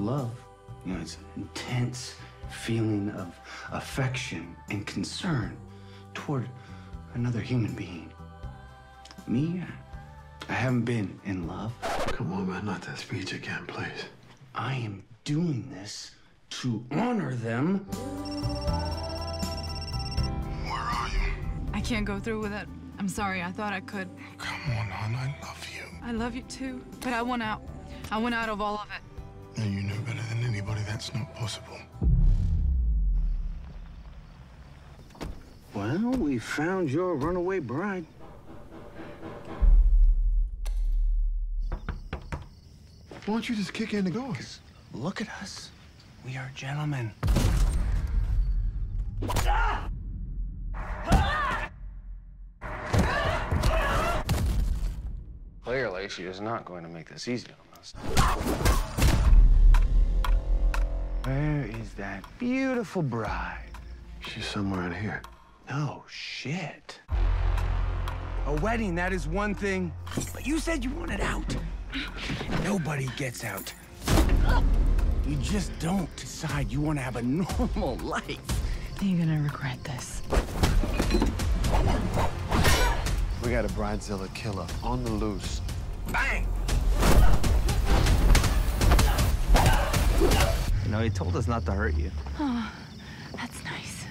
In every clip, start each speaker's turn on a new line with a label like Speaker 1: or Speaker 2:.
Speaker 1: You know, love, you know, it's an intense feeling of affection and concern toward another human being. Me, I haven't been in love.
Speaker 2: Come on, man, not that speech again, please.
Speaker 1: I am doing this to honor them.
Speaker 2: Where are you?
Speaker 3: I can't go through with it. I'm sorry. I thought I could.
Speaker 2: Come on, hon, I love you.
Speaker 3: I love you too, but I want out. I want out of all of it.
Speaker 2: And you know better than anybody that's not possible.
Speaker 1: Well, we found your runaway bride.
Speaker 2: Why don't you just kick in the door?
Speaker 1: Look at us. We are gentlemen. Clearly, she is not going to make this easy on us. Where is that beautiful bride?
Speaker 2: She's somewhere in here.
Speaker 1: No shit. A wedding, that is one thing. But you said you wanted out. Nobody gets out. You just don't decide you want to have a normal life.
Speaker 3: You're gonna regret this.
Speaker 2: We got a bridezilla killer on the loose.
Speaker 1: Bang!
Speaker 4: Know, he told us not to hurt you.
Speaker 3: Oh, that's nice.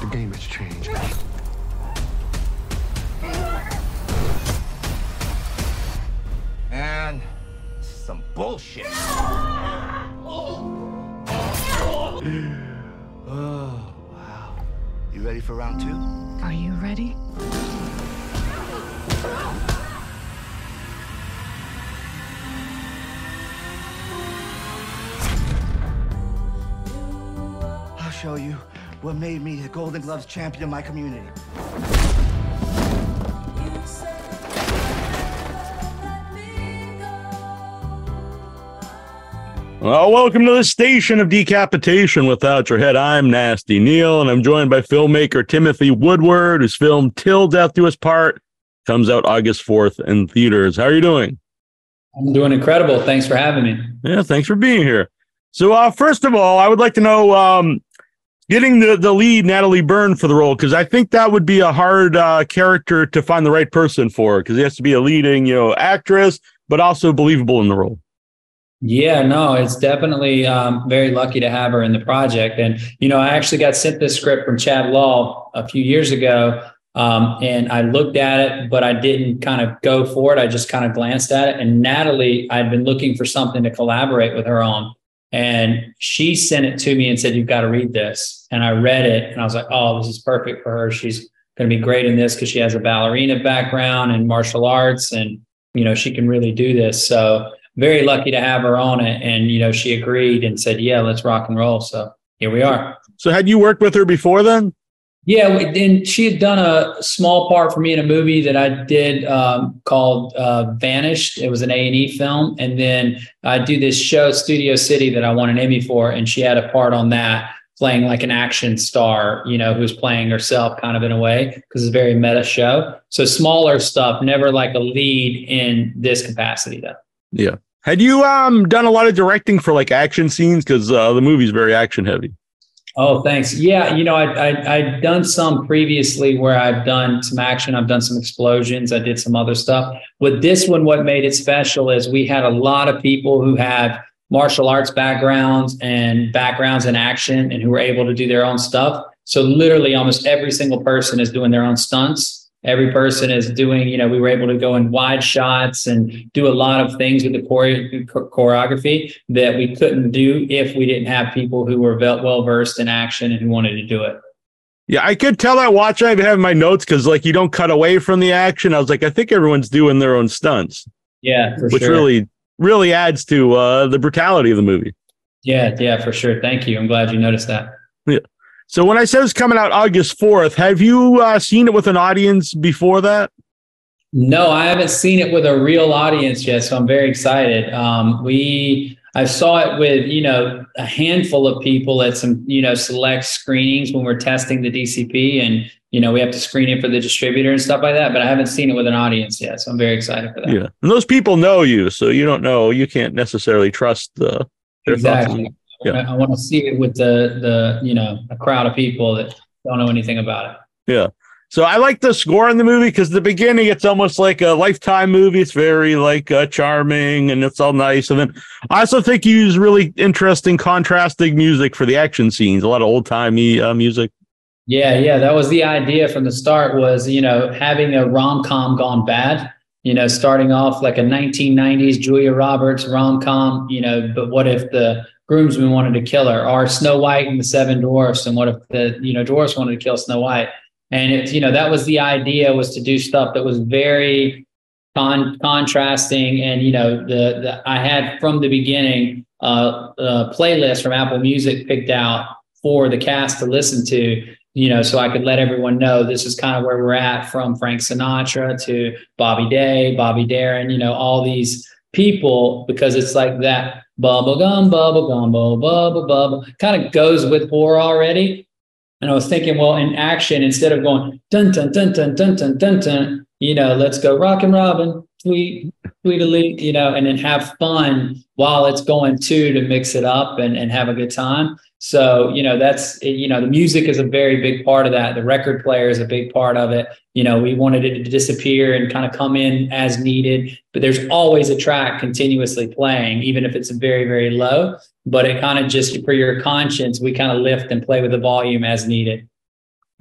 Speaker 2: The game has changed.
Speaker 4: Man, this is some bullshit. oh, wow. You ready for round two?
Speaker 3: Are you ready?
Speaker 4: Show you what made me the Golden Gloves champion of my community.
Speaker 5: Well, welcome to the station of decapitation without your head. I'm Nasty Neal, and I'm joined by filmmaker Timothy Woodward, whose film Til Death Do Us Part comes out August 4th in theaters. How are you doing?
Speaker 6: I'm doing incredible. Thanks for having me.
Speaker 5: Yeah, thanks for being here. So, uh, first of all, I would like to know um, getting the, the lead, Natalie Burn, for the role, because I think that would be a hard uh, character to find the right person for, because he has to be a leading, you know, actress, but also believable in the role.
Speaker 6: Yeah, no, it's definitely um, very lucky to have her in the project. And, you know, I actually got sent this script from Chad Law a few years ago. Um, and I looked at it, but I didn't kind of go for it. I just kind of glanced at it. And Natalie, I'd been looking for something to collaborate with her on. And she sent it to me and said, You've got to read this. And I read it and I was like, Oh, this is perfect for her. She's going to be great in this because she has a ballerina background and martial arts and, you know, she can really do this. So, very lucky to have her on it. And, you know, she agreed and said, yeah, let's rock and roll. So here we are.
Speaker 5: So, had you worked with her before then?
Speaker 6: Yeah. And she had done a small part for me in a movie that I did um, called uh, Vanished. It was an A&E film. And then I do this show, Studio City, that I won an Emmy for. And she had a part on that playing like an action star, you know, who's playing herself kind of in a way because it's a very meta show. So smaller stuff, never like a lead in this capacity though.
Speaker 5: Yeah. Had you um done a lot of directing for like action scenes because uh, the movie's very action heavy?
Speaker 6: Oh, thanks. Yeah, you know, I, I I've done some previously where I've done some action. I've done some explosions. I did some other stuff. With this one, what made it special is we had a lot of people who have martial arts backgrounds and backgrounds in action and who were able to do their own stuff. So literally, almost every single person is doing their own stunts every person is doing you know we were able to go in wide shots and do a lot of things with the choreography that we couldn't do if we didn't have people who were well versed in action and who wanted to do it.
Speaker 5: Yeah i could tell that watching. I have my notes because like you don't cut away from the action. I was like i think everyone's doing their own stunts.
Speaker 6: Yeah
Speaker 5: which
Speaker 6: sure.
Speaker 5: really really adds to uh the brutality of the movie.
Speaker 6: Yeah yeah for sure. Thank you. I'm glad you noticed that.
Speaker 5: Yeah so when I said it's coming out August 4th, have you uh, seen it with an audience before that?
Speaker 6: No, I haven't seen it with a real audience yet, so I'm very excited. Um, we I saw it with you know a handful of people at some you know select screenings when we're testing the DCP, and you know, we have to screen it for the distributor and stuff like that. But I haven't seen it with an audience yet, so I'm very excited for that.
Speaker 5: Yeah, and those people know you, so you don't know. You can't necessarily trust the their thoughts. On-
Speaker 6: exactly. I want to see it with the the you know a crowd of people that don't know anything about it. Yeah.
Speaker 5: So I like the score in the movie because the beginning it's almost like a lifetime movie. It's very like uh, charming and it's all nice. And then I also think you use really interesting contrasting music for the action scenes. A lot of old timey uh, music.
Speaker 6: Yeah, yeah, that was the idea from the start. Was you know having a rom com gone bad. You know, starting off like a 1990s Julia Roberts rom com. You know, but what if the groomsmen wanted to kill her, or Snow White and the Seven Dwarfs, and what if the you know dwarfs wanted to kill Snow White? And it's you know that was the idea was to do stuff that was very con- contrasting, and you know the, the I had from the beginning uh, a playlist from Apple Music picked out for the cast to listen to you know, so I could let everyone know this is kind of where we're at from Frank Sinatra to Bobby Day, Bobby Darin, you know, all these people because it's like that bubble gum, bubble gum, bubble, bubble, bubble kind of goes with horror already. And I was thinking, well, in action, instead of going dun dun dun dun dun dun dun dun, you know, let's go rock and robin, tweet, tweedly, you know, and then have fun while it's going too to mix it up and, and have a good time. So, you know, that's, you know, the music is a very big part of that. The record player is a big part of it. You know, we wanted it to disappear and kind of come in as needed, but there's always a track continuously playing, even if it's very, very low. But it kind of just for your conscience, we kind of lift and play with the volume as needed.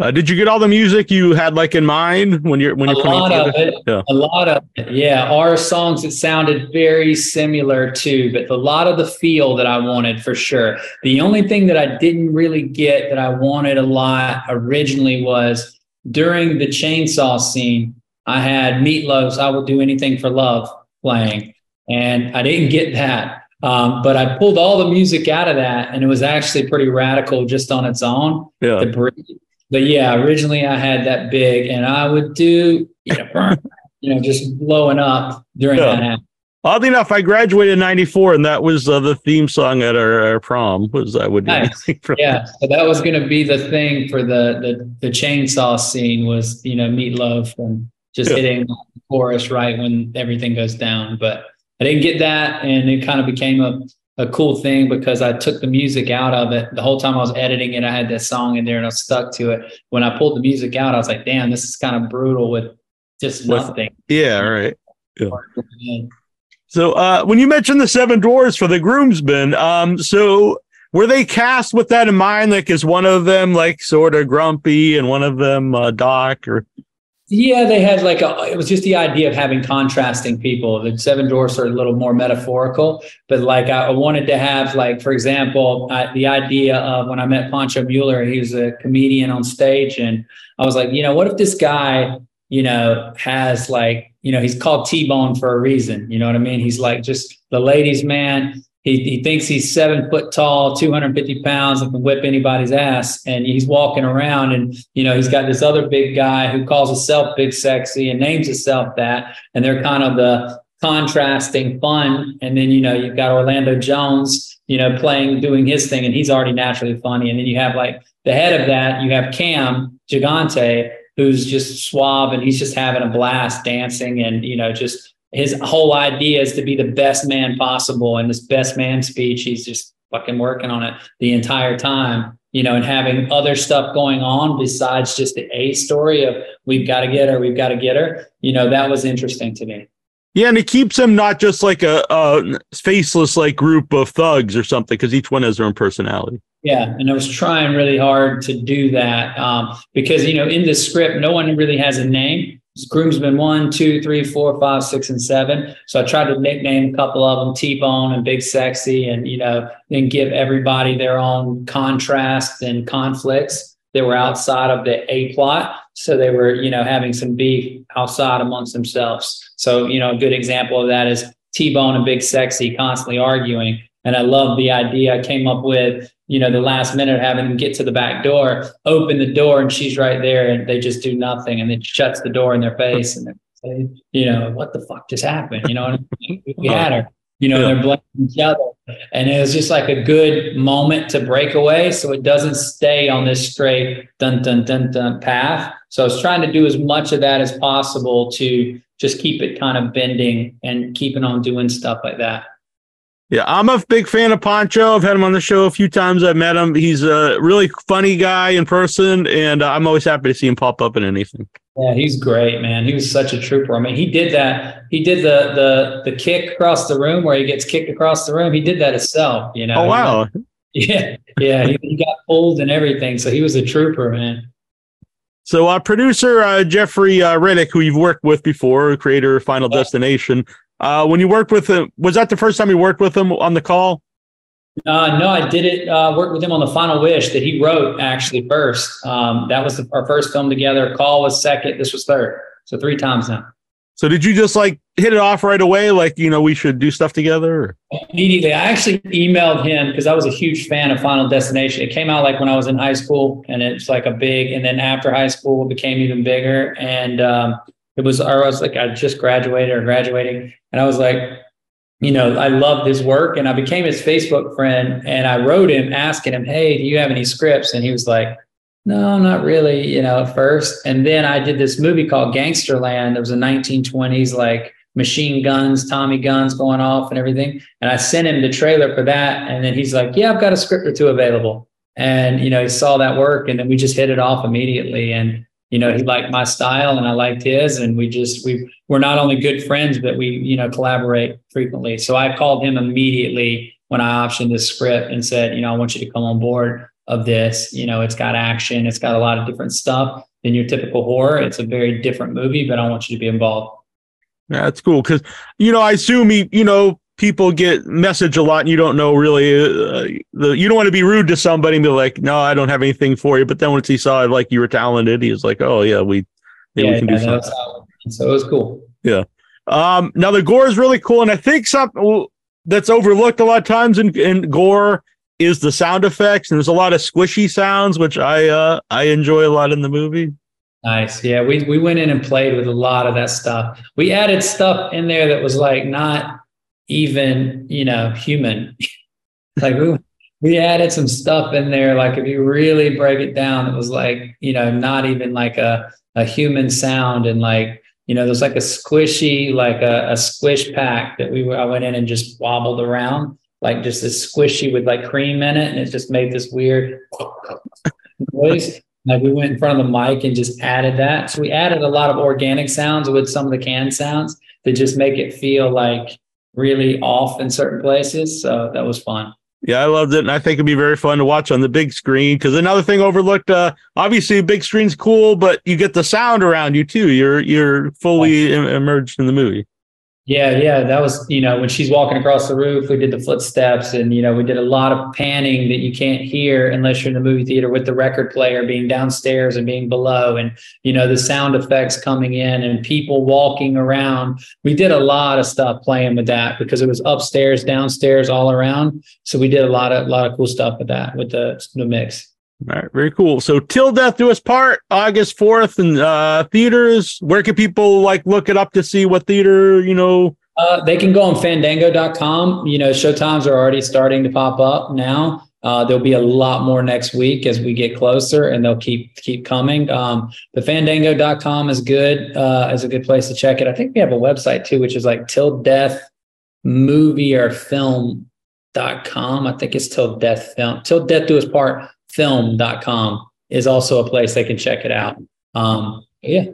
Speaker 5: Uh, did you get all the music you had like in mind when you're when you're putting
Speaker 6: lot
Speaker 5: it
Speaker 6: of
Speaker 5: together?
Speaker 6: it.
Speaker 5: Yeah.
Speaker 6: A lot of it. Yeah. Our songs, it sounded very similar too, but a lot of the feel that I wanted for sure. The only thing that I didn't really get that I wanted a lot originally was during the chainsaw scene, I had Meatloaf's I Will Do Anything for Love playing, and I didn't get that. Um, but I pulled all the music out of that, and it was actually pretty radical just on its own
Speaker 5: Yeah.
Speaker 6: the breathe. But yeah, originally I had that big, and I would do you know, burn, you know just blowing up during
Speaker 5: Yeah.
Speaker 6: that.
Speaker 5: Oddly enough, I graduated in '94, and that was uh, the theme song at our, our prom. Was I would do
Speaker 6: Nice. Yeah, so that was going to be the thing for the the the chainsaw scene was you know meatloaf and just
Speaker 5: Yeah.
Speaker 6: hitting the chorus right when everything goes down. But I didn't get that, and it kind of became a a cool thing because I took the music out of it. The whole time I was editing it, I had that song in there and I stuck to it. When I pulled the music out, I was like, damn, this is kind of brutal with just nothing.
Speaker 5: Yeah, right. So uh, when you mentioned the seven dwarfs for the groomsmen, um, so were they cast with that in mind? Like, is one of them like sort of grumpy and one of them uh, Doc or
Speaker 6: Yeah, they had like a, it was just the idea of having contrasting people. The seven dwarfs are a little more metaphorical, but like I wanted to have like, for example, I, the idea of when I met Pancho Moler, he was a comedian on stage, and I was like, you know, what if this guy, you know, has like, you know, he's called T Bone for a reason. You know what I mean? He's like just the ladies' man. He, he thinks he's seven foot tall, 250 pounds, and can whip anybody's ass. And he's walking around, and you know he's got this other big guy who calls himself Big Sexy and names himself that. And they're kind of the contrasting fun. And then you know you've got Orlando Jones, you know, playing doing his thing, and he's already naturally funny. And then you have like the head of that, you have Cam Gigandet, who's just suave and he's just having a blast dancing, and you know just his whole idea is to be the best man possible. And this best man speech, he's just fucking working on it the entire time, you know, and having other stuff going on besides just the A story of we've got to get her, we've got to get her. You know, that was interesting to me.
Speaker 5: yeah, and it keeps them not just like a, a faceless like group of thugs or something because each one has their own personality.
Speaker 6: Yeah, and I was trying really hard to do that um, because you know in the script no one really has a name. Groomsmen one, two, three, four, five, six, and seven. So I tried to nickname a couple of them T Bone and Big Sexy, and you know then give everybody their own contrasts and conflicts that were outside of the A plot. So they were you know having some beef outside amongst themselves. So you know a good example of that is T Bone and Big Sexy constantly arguing. And I love the idea I came up with you know, the last minute having them get to the back door, open the door, and she's right there, and they just do nothing, and then shuts the door in their face, and they you know, what the fuck just happened? You know, we had her. You know,
Speaker 5: Yeah.
Speaker 6: they're blaming each other. And it was just like a good moment to break away so it doesn't stay on this straight dun dun dun dun path. So I was trying to do as much of that as possible to just keep it kind of bending and keeping on doing stuff like that.
Speaker 5: Yeah, I'm a big fan of Pancho. I've had him on the show a few times. I've met him. He's a really funny guy in person, and I'm always happy to see him pop up in anything.
Speaker 6: Yeah, he's great, man. He was such a trooper. I mean, he did that. He did the the the kick across the room where he gets kicked across the room. He did that himself. You know.
Speaker 5: Oh wow.
Speaker 6: Yeah, yeah. He, he got pulled and everything, so he was a trooper, man.
Speaker 5: So, uh, producer uh, Jeffrey uh, Reddick, who you've worked with before, creator of Final Destination, uh, when you worked with him, was that the first time you worked with him on the call?
Speaker 6: Uh, no, I did it. Uh, worked with him on the Final Wish that he wrote actually first. Um, that was the, our first film together. Call was second. This was third. So three times now.
Speaker 5: So did you just like hit it off right away? Like you know we should do stuff together. Or?
Speaker 6: Immediately, I actually emailed him because I was a huge fan of Final Destination. It came out like when I was in high school, and it's like a big. And then after high school, it became even bigger. And um, it was, I was like, I just graduated or graduating, and I was like, you know, I loved his work, and I became his Facebook friend. And I wrote him asking him, "Hey, do you have any scripts?" And he was like, "No, not really." You know, at first, and then I did this movie called Gangsterland. It was a 1920s like machine guns, Tommy guns going off and everything. And I sent him the trailer for that. And then he's like, Yeah, I've got a script or two available. And, you know, he saw that work and then we just hit it off immediately. And, you know, he liked my style and I liked his. And we just, we we're not only good friends, but we, you know, collaborate frequently. So I called him immediately when I optioned this script and said, you know, I want you to come on board of this. You know, it's got action, it's got a lot of different stuff than your typical horror. It's a very different movie, but I want you to be involved.
Speaker 5: Yeah, that's cool because you know I assume he, you know people get message a lot and you don't know really uh, the you don't want to be rude to somebody and be like no I don't have anything for you. But then once he saw like you were talented he was like oh yeah we
Speaker 6: yeah, yeah we can yeah, do something. so it was cool.
Speaker 5: Yeah. Um now the gore is really cool and I think something that's overlooked a lot of times in, in gore is the sound effects and there's a lot of squishy sounds which I uh I enjoy a lot in the movie.
Speaker 6: Nice. Yeah, we we went in and played with a lot of that stuff. We added stuff in there that was like not even, you know, human. like we we added some stuff in there like if you really break it down it was like, you know, not even like a a human sound and like, you know, there's like a squishy like a, a squish pack that we I went in and just wobbled around like just this squishy with like cream in it and it just made this weird noise like we went in front of the mic and just added that. So we added a lot of organic sounds with some of the canned sounds to just make it feel like really off in certain places. So that was fun.
Speaker 5: Yeah, I loved it, and I think it'd be very fun to watch on the big screen. Because another thing overlooked, uh, obviously, big screen's cool, but you get the sound around you too. You're you're fully Im- immersed in the movie.
Speaker 6: Yeah, yeah, that was you know when she's walking across the roof, we did the footsteps, and you know we did a lot of panning that you can't hear unless you're in the movie theater with the record player being downstairs and being below, and you know the sound effects coming in and people walking around. We did a lot of stuff playing with that because it was upstairs, downstairs, all around. So we did a lot of a lot of cool stuff with that with the the mix.
Speaker 5: All right, very cool. So till death do us part, August fourth, in uh, theaters. Where can people like look it up to see what theater you know?
Speaker 6: Uh, they can go on Fandango.com. You know, showtimes are already starting to pop up now. Uh, there'll be a lot more next week as we get closer, and they'll keep keep coming. Um, but Fandango.com is good. Uh, is a good place to check it. I think we have a website too, which is like till death movie or film dot com. I think it's till death film till death do us part film.com is also a place they can check it out. Um, yeah.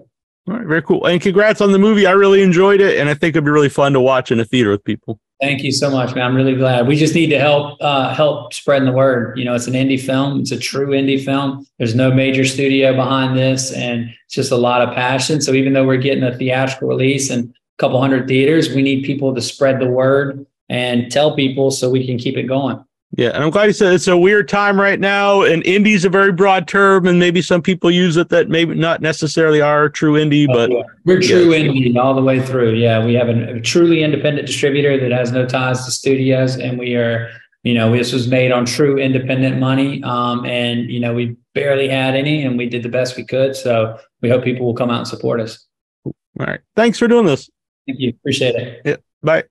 Speaker 5: All right, very cool. And congrats on the movie. I really enjoyed it, and I think it'd be really fun to watch in a theater with people.
Speaker 6: Thank you so much, man. I'm really glad. We just need to help uh, help spreading the word. You know, it's an indie film. It's a true indie film. There's no major studio behind this, and it's just a lot of passion. So even though we're getting a theatrical release and a couple hundred theaters, we need people to spread the word and tell people so we can keep it going.
Speaker 5: Yeah, and I'm glad you said it's a weird time right now, and indie is a very broad term, and maybe some people use it that maybe not necessarily are true indie, oh, but
Speaker 6: we're true yeah. indie all the way through. Yeah, we have a, a, truly independent distributor that has no ties to studios, and we are, you know, this was made on true independent money, um, and you know, we barely had any, and we did the best we could. So we hope people will come out and support us.
Speaker 5: All right, thanks for doing this.
Speaker 6: Thank you, appreciate it.
Speaker 5: Yeah, bye.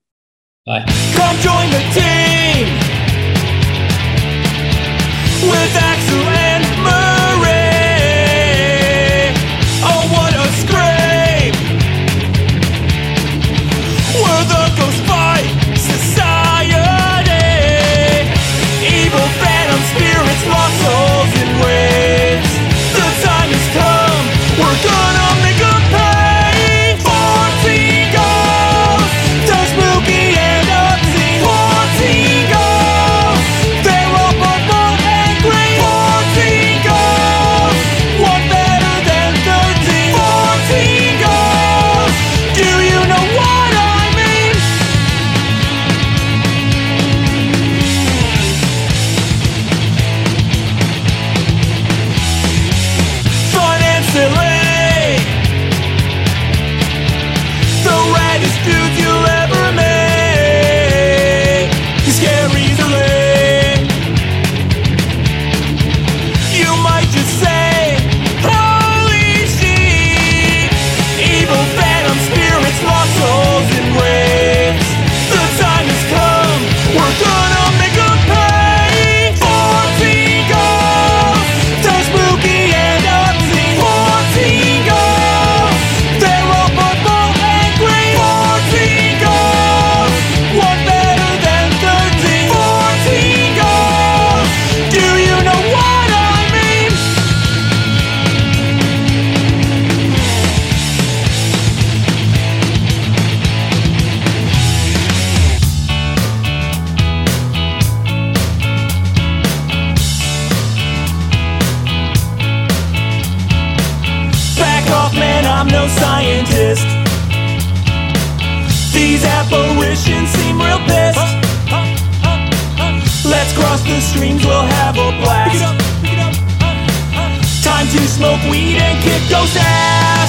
Speaker 6: Bye. Come join the team
Speaker 7: with axle Let's cross the streams, we'll have a blast. Pick it up, pick it up, uh, uh. Time to smoke weed and kick those ass.